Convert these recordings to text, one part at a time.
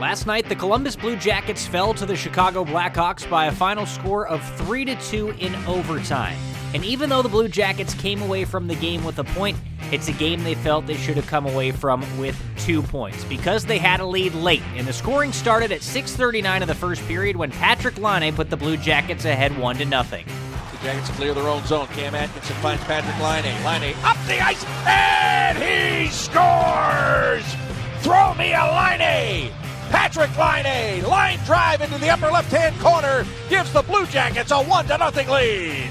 Last night, the Columbus Blue Jackets fell to the Chicago Blackhawks by a final score of 3 to 2 in overtime. And even though the Blue Jackets came away from the game with a point, it's a game they felt they should have come away from with 2 points because they had a lead late. And the scoring started at 6:39 of the first period when Patrik Laine put the Blue Jackets ahead 1 to nothing. The Jackets clear their own zone. Cam Atkinson finds Patrik Laine. Laine up the ice and he scores! Throw me a Laine! Patrik Laine, line drive into the upper left-hand corner, gives the Blue Jackets a one to nothing lead.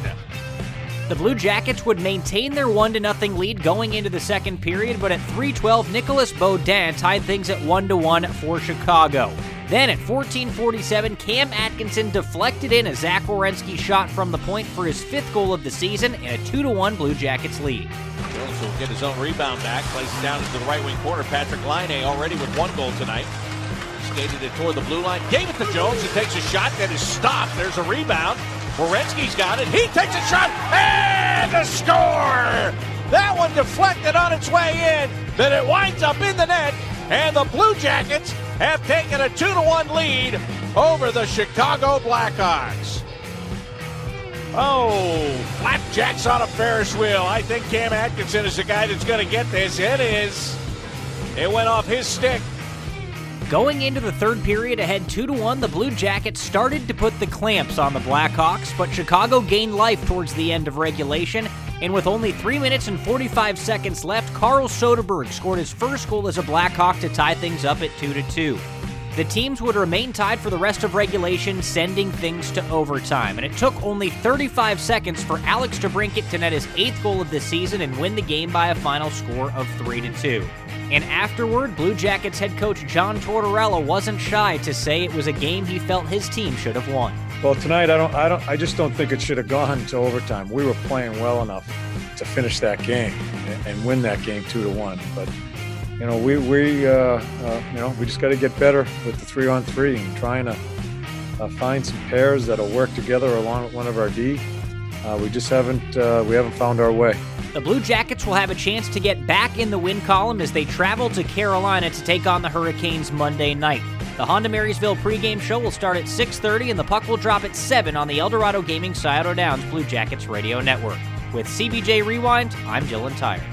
The Blue Jackets would maintain their 1 0 lead going into the second period, but at 3:12, Nicolas Beaudin tied things at 1 1 for Chicago. Then at 14:47, Cam Atkinson deflected in a Zach Werenski shot from the point for his fifth goal of the season and a 2 1 Blue Jackets lead. Jones will get his own rebound back, places down into the right wing corner. Patrik Laine already with one goal tonight skated it toward the blue line, gave it to Jones, He takes a shot that is stopped. There's a rebound. Werenski's got it. He takes a shot and a score. That one deflected on its way in. Then it winds up in the net, and the Blue Jackets have taken a two to one lead over the Chicago Blackhawks. Oh, flapjacks on a Ferris wheel. I think Cam Atkinson is the guy that's going to get this. It is. It went off his stick. Going into the third period ahead 2 to 1, the Blue Jackets started to put the clamps on the Blackhawks, but Chicago gained life towards the end of regulation, and with only 3 minutes and 45 seconds left, Carl Soderberg scored his first goal as a Blackhawk to tie things up at 2 to 2. The teams would remain tied for the rest of regulation, sending things to overtime. And it took only 35 seconds for Alex DeBrincat to net his eighth goal of the season and win the game by a final score of 3 to 2. And afterward, Blue Jackets head coach John Tortorella wasn't shy to say it was a game he felt his team should have won. Well, tonight I don't, I don't, I just don't think it should have gone to overtime. We were playing well enough to finish that game and win that game two to one. But you know, we we uh, uh, you know we just got to get better with the three on three and trying to uh, find some pairs that'll work together along with one of our D. Uh, we just haven't uh, we haven't found our way. The Blue Jackets will have a chance to get back in the win column as they travel to Carolina to take on the Hurricanes Monday night. The Honda Marysville pregame show will start at 6:30 and the puck will drop at 7 on the Eldorado Gaming Scioto Downs Blue Jackets radio network. With CBJ Rewind, I'm Dylan Tyre.